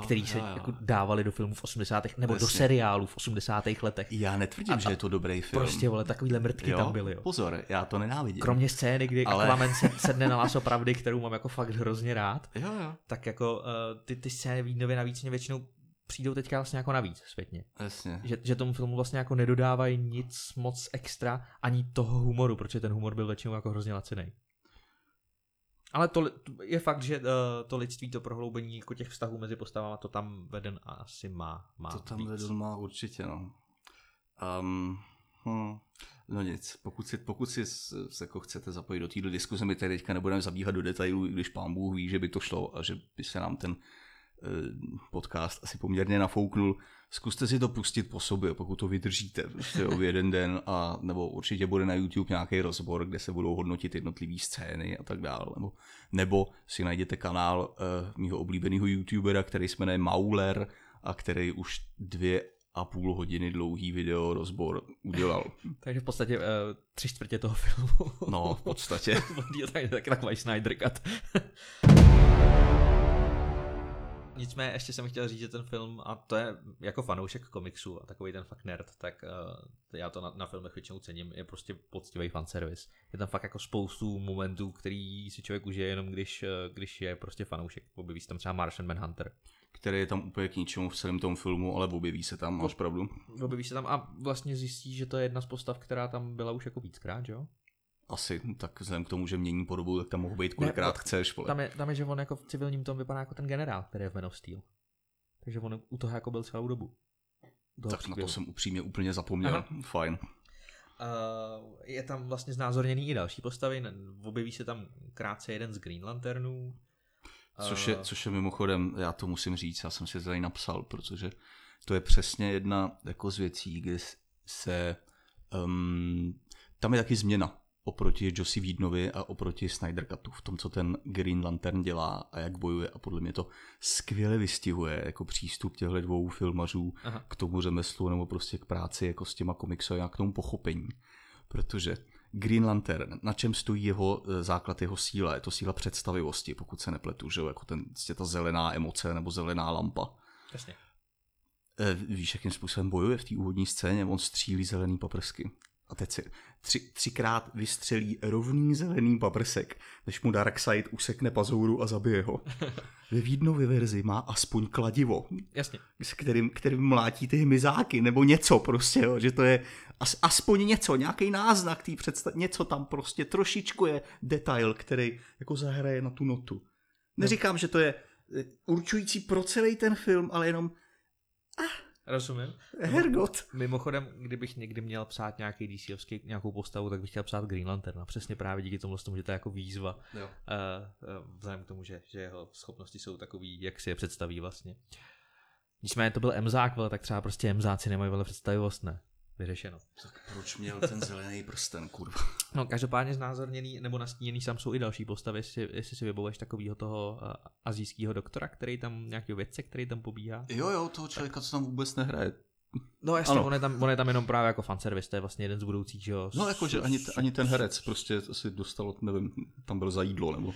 které se jo. Jako dávali do filmů v 80. nebo Jasně. do seriálu v 80. letech. Já netvrdím, a, že je to dobrý film. Prostě, vole, takovýhle mrtky jo? tam byly. Jo. Pozor, já to nenávidím. Kromě scény, kdy ale... Aquaman se, sedne na laso pravdy, kterou mám jako fakt hrozně rád, jo, jo. tak jako uh, ty, ty scény Vídnově navíc mě většinou přijdou teďka vlastně jako navíc zpětně. Jasně. Že, že tomu filmu vlastně jako nedodávají nic moc extra, ani toho humoru, protože ten humor byl většinou jako hrozně laciný. Ale to je fakt, že uh, to lidství, to prohloubení jako těch vztahů mezi postavama, to tam veden asi má. má to tam víc. veden má určitě, no. Um, hm. No nic, pokud si, pokud si se jako chcete zapojit do této diskuze, my tady teďka nebudeme zabíhat do detailů, i když pán Bůh ví, že by to šlo a že by se nám ten podcast asi poměrně nafouknul. Zkuste si to pustit po sobě, pokud to vydržíte prostě o jeden den, a, nebo určitě bude na YouTube nějaký rozbor, kde se budou hodnotit jednotlivé scény a tak dále. Nebo, nebo si najděte kanál uh, mýho oblíbeného YouTubera, který se jmenuje Mauler a který už dvě a půl hodiny dlouhý video rozbor udělal. Takže v podstatě uh, tři čtvrtě toho filmu. no, v podstatě. tak, tak takový Snyder Cut. Nicméně ještě jsem chtěl říct, že ten film, a to je jako fanoušek komiksu a takový ten fakt nerd, tak uh, já to na, na filmech většinou cením, je prostě poctivý fanservice. Je tam fakt jako spoustu momentů, který si člověk užije jenom když, uh, když je prostě fanoušek. Objeví se tam třeba Martian Manhunter. Který je tam úplně k ničemu v celém tom filmu, ale objeví se tam, máš pravdu. Objeví se tam a vlastně zjistí, že to je jedna z postav, která tam byla už jako víckrát, jo? Asi, tak vzhledem k tomu, že mění podobu, tak tam mohou být kolikrát ne, chceš. Tam je, tam je, že on jako v civilním tom vypadá jako ten generál, který je v Man of Steel. Takže on u toho jako byl celou dobu. Tak příběhu. na to jsem upřímně úplně zapomněl. Aha. Fajn. Uh, je tam vlastně znázorněný i další postavy. Objeví se tam krátce jeden z Green Lanternů. Což je, což je mimochodem, já to musím říct, já jsem si to tady napsal, protože to je přesně jedna jako z věcí, kde se um, tam je taky změna oproti Josi Vídnovi a oproti Snyder Cutu v tom, co ten Green Lantern dělá a jak bojuje a podle mě to skvěle vystihuje jako přístup těchto dvou filmařů Aha. k tomu řemeslu nebo prostě k práci jako s těma komiksy a k tomu pochopení. Protože Green Lantern, na čem stojí jeho e, základ, jeho síla, je to síla představivosti, pokud se nepletu, že jo, jako ten, prostě ta zelená emoce nebo zelená lampa. Jasně. E, víš, jakým způsobem bojuje v té úvodní scéně? On střílí zelený paprsky. A teď si tři, třikrát vystřelí rovný zelený paprsek, než mu Darkseid usekne pazouru a zabije ho. Ve Vídnově verzi má aspoň kladivo. Jasně. S kterým, kterým mlátí ty hmyzáky, nebo něco prostě, jo, že to je as, aspoň něco, nějaký náznak tý představ, něco tam prostě trošičku je detail, který jako zahraje na tu notu. Neříkám, že to je eh, určující pro celý ten film, ale jenom ah, Rozumím. Hergot. Mimochodem, kdybych někdy měl psát nějaký DCovský, nějakou postavu, tak bych chtěl psát Green Lantern. A přesně právě díky tomu, že to je jako výzva. Jo. Uh, uh, vzhledem k tomu, že, že jeho schopnosti jsou takový, jak si je představí vlastně. Nicméně to byl Mzák, ale tak třeba prostě Mzáci nemají vele představivost, ne? Vyřešeno. Tak proč měl ten zelený prsten, kurva? No každopádně znázorněný nebo nastíněný tam jsou i další postavy, jestli, jestli si vybavuješ takového toho uh, azijského doktora, který tam, nějakého vědce, který tam pobíhá. Jo, jo, toho člověka, co tam vůbec nehraje. No jasně, on je, tam, on je tam jenom právě jako fanservice, to je vlastně jeden z budoucích, že jo. No jako, že ani, ani ten herec prostě si dostal, nevím, tam byl za jídlo, nebo...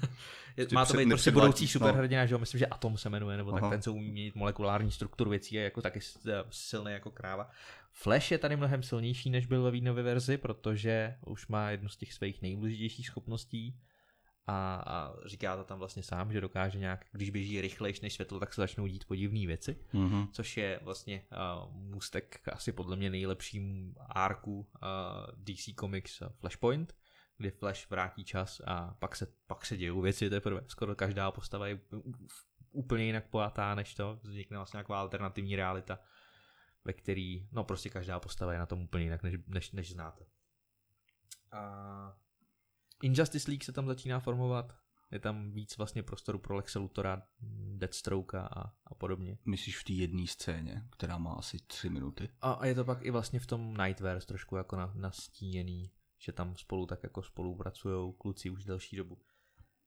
je, má to být prostě budoucí superhrdina, no. že jo, myslím, že Atom se jmenuje, nebo Aha. tak ten, co umí měnit molekulární strukturu věcí, je jako taky silný jako kráva. Flash je tady mnohem silnější, než byl ve výnové verzi, protože už má jednu z těch svých nejdůležitějších schopností, a, a říká to tam vlastně sám, že dokáže nějak, když běží rychlejš než světlo, tak se začnou dít podivné věci, mm-hmm. což je vlastně uh, můstek k asi podle mě nejlepším arku uh, DC Comics Flashpoint, kdy Flash vrátí čas a pak se, pak se dějou věci teprve. Skoro každá postava je úplně jinak pojatá než to, vznikne vlastně nějaká alternativní realita, ve který, no prostě každá postava je na tom úplně jinak, než, než, než znáte. A Injustice League se tam začíná formovat, je tam víc vlastně prostoru pro Lexe Luthora, Deathstroke a, a podobně. Myslíš v té jedné scéně, která má asi tři minuty? A, a je to pak i vlastně v tom Nightverse trošku jako na, nastíněný, že tam spolu tak jako spolupracují kluci už delší dobu.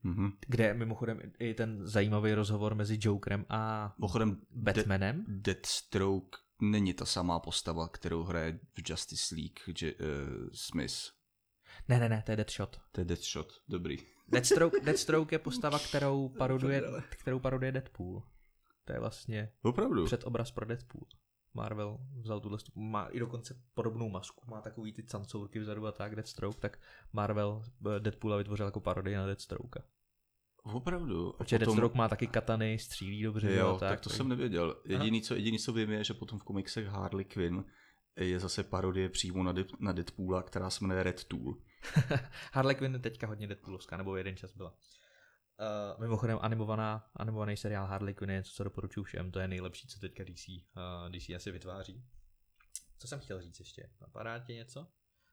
Mm-hmm. Kde mimochodem i ten zajímavý rozhovor mezi Jokerem a mimochodem Batmanem. De- Deathstroke není ta samá postava, kterou hraje v Justice League J- uh, Smith. Ne, ne, ne, to je Deadshot. To je Deadshot, dobrý. Deathstroke, Deathstroke je postava, kterou paroduje, kterou paroduje Deadpool. To je vlastně Opravdu? předobraz pro Deadpool. Marvel vzal tuhle má i dokonce podobnou masku, má takový ty cancourky vzadu a tak, Deathstroke, tak Marvel eh, Deadpoola vytvořil jako parodii na Deathstroke. Opravdu. Protože potom... Deathstroke má taky katany, střílí dobře. Jo, tak, tak to tak... jsem nevěděl. Jediný co, jediný, co vím, je, že potom v komiksech Harley Quinn je zase parodie přímo na, De- na Deadpoola, která se jmenuje Red Tool. Harley Quinn je teďka hodně Deadpoolovská, nebo jeden čas byla. Uh, mimochodem animovaná, animovaný seriál Harley Quinn je něco, co doporučuji všem, to je nejlepší, co teďka DC, uh, eh, DC asi vytváří. Co jsem chtěl říct ještě? Napadá tě něco?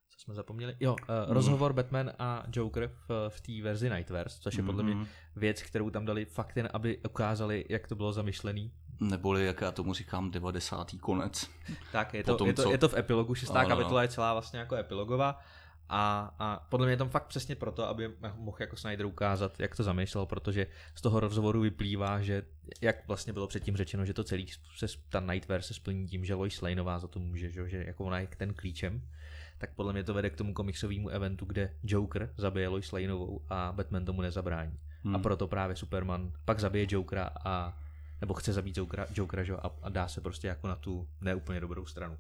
Co jsme zapomněli? Jo, uh, mm. rozhovor Batman a Joker v, v té verzi Nightverse, což je podle mě mhm. věc, kterou tam dali fakt jen, aby ukázali, jak to bylo zamýšlený. Neboli, jak já tomu říkám, 90. konec. Tak, je to, Potom, je to, co... je to v epilogu, šestá no, kapitola je celá vlastně jako epilogová a, a podle mě je tam fakt přesně proto, aby mohl jako Snyder ukázat, jak to zamýšlel, protože z toho rozhovoru vyplývá, že jak vlastně bylo předtím řečeno, že to celý, se, ta Nightmare se splní tím, že Lois Laneová za to může, že, že jako ona je ten klíčem, tak podle mě to vede k tomu komiksovému eventu, kde Joker zabije Lois Laneovou a Batman tomu nezabrání. Hmm. A proto právě Superman pak zabije Jokera a nebo chce zabít Jokera, Jokera že? A, a dá se prostě jako na tu neúplně dobrou stranu.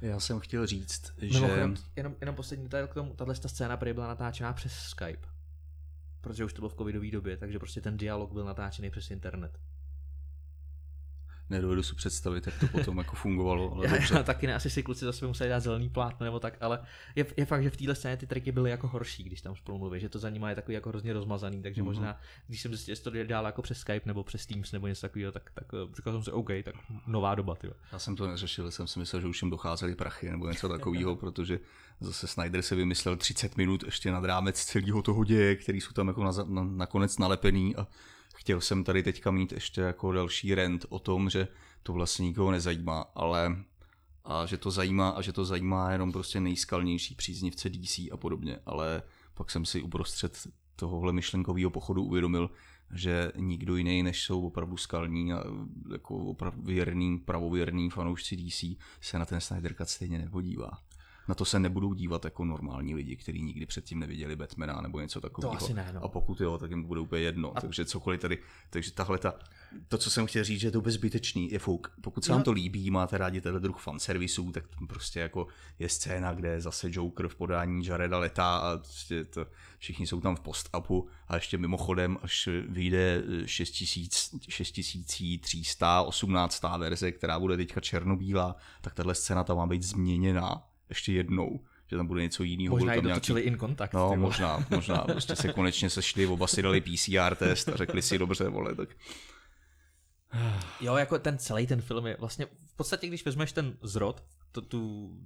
Já jsem chtěl říct, Mimochodem, že... Jenom, jenom poslední detail k tomu, tahle scéna prý byla natáčená přes Skype. Protože už to bylo v covidové době, takže prostě ten dialog byl natáčený přes internet nedovedu si představit, jak to potom jako fungovalo. Ale já, já, taky ne, asi si kluci zase museli dát zelený plátno nebo tak, ale je, je fakt, že v téhle scéně ty triky byly jako horší, když tam spolu mluví, že to za nimi je takový jako hrozně rozmazaný, takže mm-hmm. možná, když jsem zjistil, to dál jako přes Skype nebo přes Teams nebo něco takového, tak, tak eh, říkal jsem si, OK, tak nová doba. Tyjo. Já jsem to neřešil, jsem si myslel, že už jim docházely prachy nebo něco takového, protože zase Snyder se vymyslel 30 minut ještě nad rámec celého toho děje, který jsou tam jako na, na, nakonec nalepený a chtěl jsem tady teďka mít ještě jako další rent o tom, že to vlastně nikoho nezajímá, ale a že to zajímá a že to zajímá jenom prostě nejskalnější příznivce DC a podobně, ale pak jsem si uprostřed tohohle myšlenkového pochodu uvědomil, že nikdo jiný, než jsou opravdu skalní a jako opravdu věrný, pravověrný fanoušci DC se na ten Snyder Cut stejně nepodívá na to se nebudou dívat jako normální lidi, kteří nikdy předtím neviděli Batmana nebo něco takového. To asi ne, no. A pokud jo, tak jim bude úplně jedno. A... Takže cokoliv tady, takže tahle ta, to, co jsem chtěl říct, že je to bezbytečný, je fouk. Pokud se vám to líbí, máte rádi tenhle druh fanservisů, tak prostě jako je scéna, kde zase Joker v podání Jareda Leta a prostě to, všichni jsou tam v post-upu a ještě mimochodem, až vyjde 6318. verze, která bude teďka černobílá, tak tahle scéna tam má být změněná ještě jednou, že tam bude něco jiného. Možná dotočili nějaký... in kontakt. No, možná, možná. Prostě se konečně sešli, oba si dali PCR test a řekli si, dobře, vole, tak... Jo, jako ten celý ten film je vlastně, v podstatě, když vezmeš ten zrod, to, tu uh,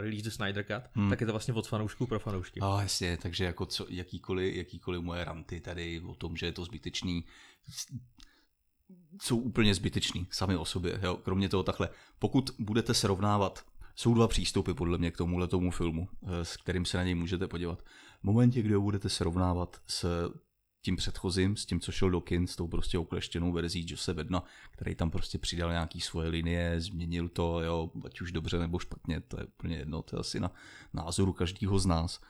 release the Snyder Cut, hmm. tak je to vlastně od fanoušků pro fanoušky. A jasně, takže jako co, jakýkoliv, jakýkoliv moje ranty tady o tom, že je to zbytečný, jsou úplně zbytečný sami o sobě. Jo? Kromě toho takhle, pokud budete srovnávat jsou dva přístupy podle mě k tomuhle tomu filmu, eh, s kterým se na něj můžete podívat. V momentě, kdy ho budete srovnávat s tím předchozím, s tím, co šel do kin, s tou prostě okleštěnou verzí Jose Vedna, který tam prostě přidal nějaký svoje linie, změnil to, jo, ať už dobře nebo špatně, to je úplně jedno, to je asi na názoru každého z nás.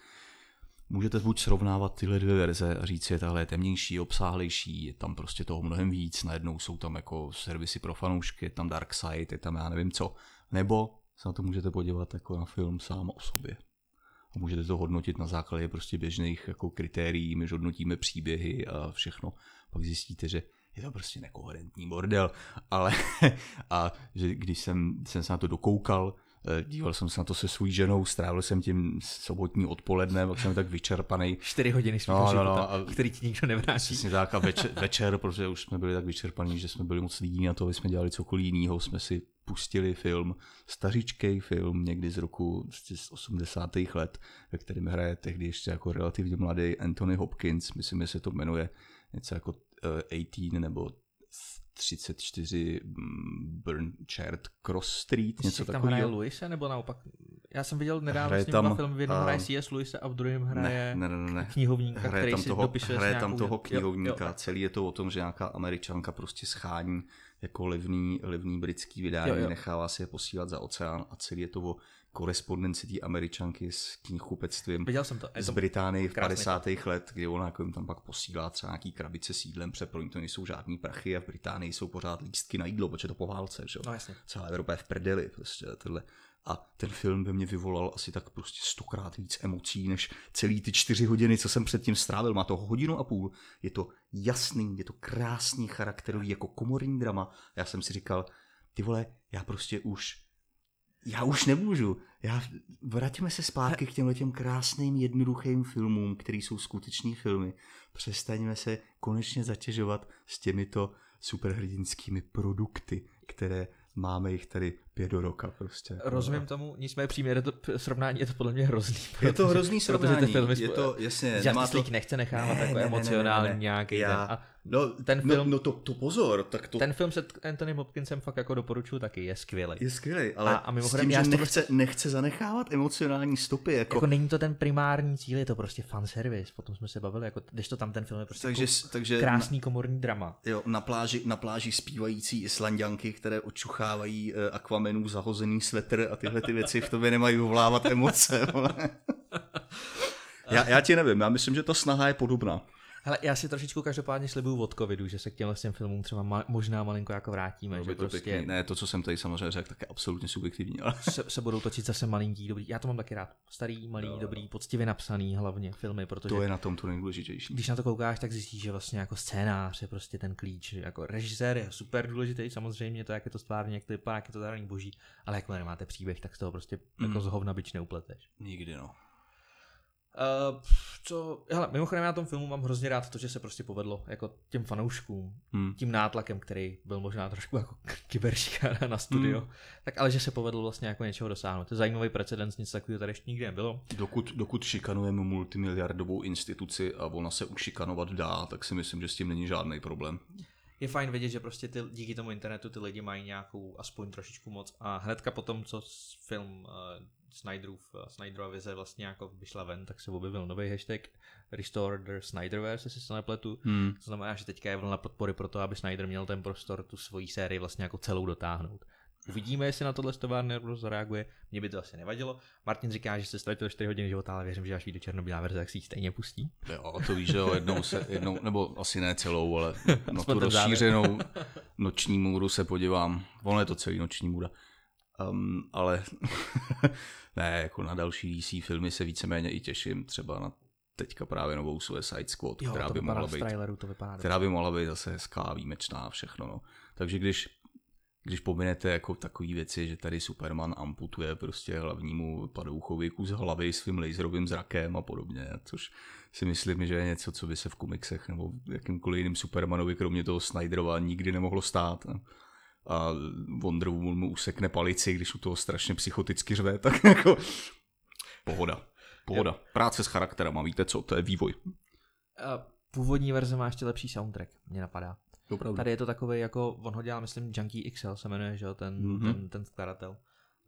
Můžete buď srovnávat tyhle dvě verze a říct, že tahle je temnější, obsáhlejší, je tam prostě toho mnohem víc, najednou jsou tam jako servisy pro fanoušky, je tam Dark Side, je tam já nevím co, nebo se na to můžete podívat jako na film sám o sobě a můžete to hodnotit na základě prostě běžných jako kritérií, my hodnotíme příběhy a všechno. Pak zjistíte, že je to prostě nekoherentní bordel, ale a že když jsem, jsem se na to dokoukal, eh, díval jsem se na to se svou ženou, strávil jsem tím sobotní odpoledne, pak jsem tak vyčerpaný. Čtyři hodiny no, no, no, a, který ti nikdo nevrátí. Přesně tak a večer, večer, protože už jsme byli tak vyčerpaní, že jsme byli moc lidí na to, aby jsme dělali cokoliv jiného, jsme si pustili film, stařičký film, někdy z roku z 80. let, ve kterém hraje tehdy ještě jako relativně mladý Anthony Hopkins, myslím, že se to jmenuje něco jako uh, eh, 18 nebo 34 mm, Burnchard Cross Street, něco takového. tam hraje Luise, nebo naopak? Já jsem viděl nedávno s ním tam, film, v jednom hraje C.S. Luise a v druhém hraje ne, ne, ne, ne. knihovníka, hraje který tam toho, si dopisuje Hraje tam toho knihovníka, jo, jo. celý je to o tom, že nějaká američanka prostě schání jako levný, levný britský vydání, jo, jo. nechává si je posílat za oceán a celý je to o korespondenci té američanky s knihkupectvím Viděl jsem to. Je z Británii v 50. let, kdy ona jako jim tam pak posílá třeba nějaký krabice s jídlem, protože pro to nejsou žádný prachy a v Británii jsou pořád lístky na jídlo, protože to po válce, že? No, jasně. Celá Evropa je v prdeli, prostě tohle. A ten film ve mně vyvolal asi tak prostě stokrát víc emocí, než celý ty čtyři hodiny, co jsem předtím strávil. Má to hodinu a půl, je to jasný, je to krásný charakterový, jako komorní drama. Já jsem si říkal, ty vole, já prostě už já už nemůžu. Já, vraťme se zpátky k těmhle těm krásným, jednoduchým filmům, které jsou skuteční filmy. Přestaňme se konečně zatěžovat s těmito superhrdinskými produkty, které máme jich tady pět do roka prostě. Rozumím tomu, nicméně přímě to srovnání je to podle mě hrozný. Protože, je to hrozný srovnání, protože ty filmy, je to, jasně, nemá to... nechce nechávat ne, jako ne, emocionální ne, ne, ne, nějaký Já, a no, ten no, film, no, no to, to pozor, tak to... Ten film se Anthony Hopkinsem fakt jako doporučuji taky, je skvělý. Je skvělý, ale a, a mimochodem, s tím, já že nechce, prostě... nechce zanechávat emocionální stopy. Jako... jako není to ten primární cíl, je to prostě fanservice, potom jsme se bavili, jako, když to tam ten film je prostě takže, jako takže krásný na, komorní drama. Jo, na pláži, na pláži zpívající islandianky, které očuchávají uh, Aquamenů zahozený svetr a tyhle ty věci v tobě nemají vyvolávat emoce. já, já ti nevím, já myslím, že ta snaha je podobná. Hele, já si trošičku každopádně slibuju od covidu, že se k těmhle těm filmům třeba ma- možná malinko jako vrátíme. No, že to prostě... Pěkný. Ne, to, co jsem tady samozřejmě řekl, tak je absolutně subjektivní. Ale... se, se, budou točit zase malinký, dobrý. Já to mám taky rád. Starý, malý, jo. dobrý, poctivě napsaný hlavně filmy, protože... To je na tom to nejdůležitější. Když na to koukáš, tak zjistíš, že vlastně jako scénář je prostě ten klíč. Jako režisér je super důležitý, samozřejmě to, jak je to stvárně, jak to vypadá, jak je to zároveň boží, ale jak nemáte příběh, tak z toho prostě mm. jako z hovna byč neupleteš. Nikdy no. Uh, co, hele, mimochodem na tom filmu mám hrozně rád to, že se prostě povedlo jako těm fanouškům, hmm. tím nátlakem, který byl možná trošku jako kyberšika na studio, hmm. tak ale že se povedlo vlastně jako něčeho dosáhnout. To je zajímavý precedens, nic takového tady ještě nikdy nebylo. Dokud, dokud šikanujeme multimiliardovou instituci a ona se ušikanovat dá, tak si myslím, že s tím není žádný problém. Je fajn vědět, že prostě ty, díky tomu internetu ty lidi mají nějakou aspoň trošičku moc a hnedka potom, co film uh, Snyderův, eh, Snyderova vize vlastně jako vyšla ven, tak se objevil nový hashtag Restore the Snyderverse, jestli se nepletu. Hmm. To znamená, že teďka je vlna podpory pro to, aby Snyder měl ten prostor tu svoji sérii vlastně jako celou dotáhnout. Uvidíme, jestli na tohle Warner Bros. zareaguje. Mně by to asi nevadilo. Martin říká, že se ztratil 4 hodiny života, ale věřím, že až vyjde černobílá verze, tak si ji stejně pustí. Jo, to víš, že jo, jednou, se, jednou, nebo asi ne celou, ale na tu rozšířenou noční můru se podívám. Ono je to celý noční můra. Um, ale ne, jako na další DC filmy se víceméně i těším, třeba na teďka právě novou Suicide Squad, jo, která by mohla být, to vypadá která by mohla být zase hezká, výjimečná, všechno. No. Takže když když pominete jako takové věci, že tady Superman amputuje prostě hlavnímu padouchovi kus hlavy svým laserovým zrakem a podobně, což si myslím, že je něco, co by se v komiksech nebo jakýmkoliv jiným Supermanovi, kromě toho Snyderova, nikdy nemohlo stát a Wonder Woman mu usekne palici, když u toho strašně psychoticky řve, tak jako pohoda. Pohoda. Práce s charakterem a víte co, to je vývoj. Původní verze má ještě lepší soundtrack, mě napadá. To Tady je to takový jako, on ho dělal, myslím, Junkie XL se jmenuje, že jo, ten, mm-hmm. ten, ten skladatel,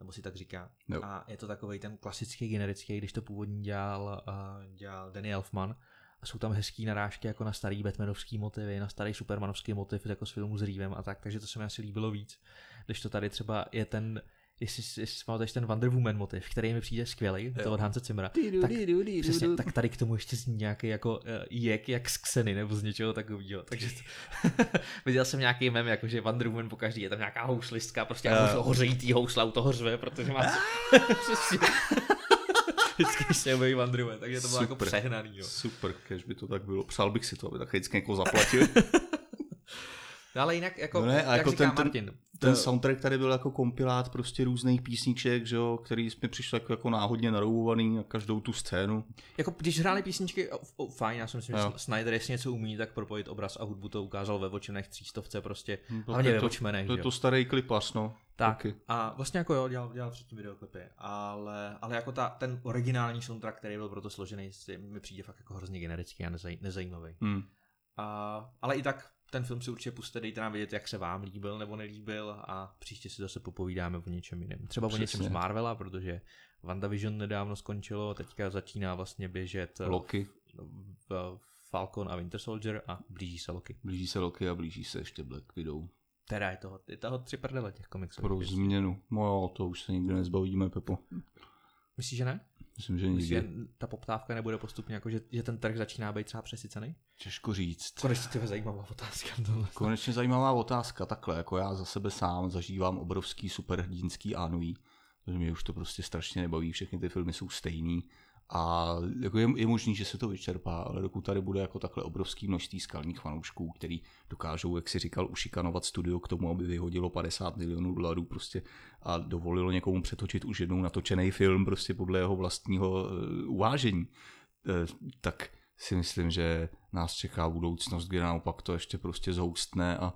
nebo si tak říká. Jo. A je to takový ten klasický generický, když to původní dělal, uh, dělal Danny Elfman, jsou tam hezký narážky jako na starý Batmanovský motivy, na starý Supermanovský motiv jako z filmu s Reevem a tak, takže to se mi asi líbilo víc. Když to tady třeba je ten jestli, jestli pamatuješ ten Wonder Woman motiv, který mi přijde skvělý, to od Hanse Cimra, tak, přesně, tak tady k tomu ještě zní nějaký jako uh, jek jak z Xeny nebo z něčeho takového. Takže to, viděl jsem nějaký mem, jako že Wonder Woman po každý je tam nějaká houslistka, prostě uh. hořejítý housla u toho řve, protože má vždycky se objeví Wonder takže to bylo jako přehnaný. Jo. Super, kež by to tak bylo. Přál bych si to, aby tak vždycky jako zaplatil. No ale jinak, jako, no ne, a jako říká ten, Martin. Ten, ten soundtrack tady byl jako kompilát prostě různých písniček, že jo, který jsme přišli jako, jako náhodně naroubovaný na každou tu scénu. Jako když hráli písničky, oh, oh, fajn, já si myslím, jo. že Snyder jestli něco umí, tak propojit obraz a hudbu to ukázal ve Vočmenech třístovce prostě, no, hlavně ve Vočmenech. To je to starý klipař, no. Tak taky. a vlastně jako jo, dělal, dělal předtím videoklipy, ale, ale jako ta, ten originální soundtrack, který byl proto složený, mi přijde fakt jako hrozně generický a nezaj, nezajímavý. Hmm. A, ale i tak ten film si určitě puste, dejte nám vědět, jak se vám líbil nebo nelíbil a příště si zase popovídáme o něčem jiném. Třeba Přesně. o něčem z Marvela, protože WandaVision nedávno skončilo, teďka začíná vlastně běžet eh, Loki. V, v Falcon a Winter Soldier a blíží se Loki. Blíží se Loki a blíží se ještě Black Widow. Teda je toho, je toho tři prdele těch komiksů. Pro změnu. No jo, to už se nikdy nezbavíme, Pepo. Myslíš, že ne? Myslím, že nikdy. Myslím, že ta poptávka nebude postupně, jako že, že ten trh začíná být třeba přesycený? Těžko říct. Konečně to je zajímavá otázka. Tohle. Konečně zajímavá otázka. Takhle, jako já za sebe sám zažívám obrovský superhrdinský anuí, protože mě už to prostě strašně nebaví, všechny ty filmy jsou stejný a jako je, je možný, že se to vyčerpá, ale dokud tady bude jako takhle obrovský množství skalních fanoušků, který dokážou, jak si říkal, ušikanovat studio k tomu, aby vyhodilo 50 milionů dolarů prostě a dovolilo někomu přetočit už jednou natočený film prostě podle jeho vlastního uh, uvážení, uh, tak si myslím, že nás čeká budoucnost, kde naopak to ještě prostě zhoustne a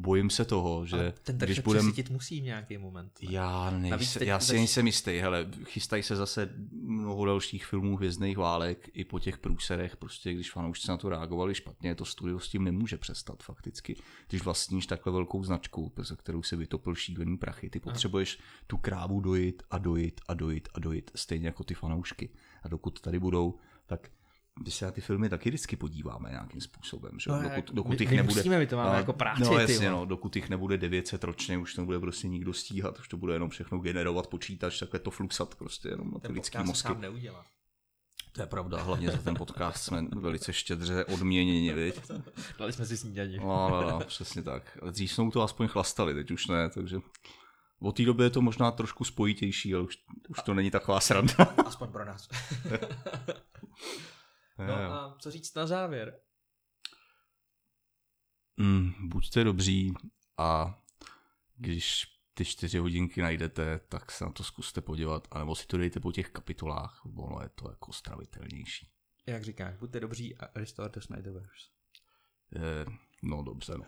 bojím se toho, že Ale ten když budem... musí v nějaký moment. Já, nejsem, já si nejsem jistý, hele, chystají se zase mnoho dalších filmů hvězdných válek i po těch průserech, prostě když fanoušci na to reagovali špatně, to studio s tím nemůže přestat fakticky. Když vlastníš takhle velkou značku, za kterou se vytopil šílený prachy, ty potřebuješ tu krávu dojit a dojit a dojit a dojit, stejně jako ty fanoušky. A dokud tady budou, tak my se na ty filmy taky vždycky podíváme nějakým způsobem, že? No, dokud, dokud my, jich nebude, musíme, my to máme a, jako práci. No jasně, no, dokud jich nebude 900 ročně, už to bude prostě nikdo stíhat, už to bude jenom všechno generovat počítač, takhle to fluxat prostě jenom na ty lidský mozky. neudělá. To je pravda, hlavně za ten podcast jsme velice štědře odměněni, viď? Dali jsme si snídaní. No, no, no, přesně tak. Dřív jsme to aspoň chlastali, teď už ne, takže od té doby je to možná trošku spojitější, ale už, už to není taková sranda. Aspoň pro nás. No a co říct na závěr? Mm, buďte dobří a když ty čtyři hodinky najdete, tak se na to zkuste podívat, anebo si to dejte po těch kapitolách, ono je to jako stravitelnější. Jak říkáš, buďte dobří a restore the Snyderverse. Eh, no dobře, no.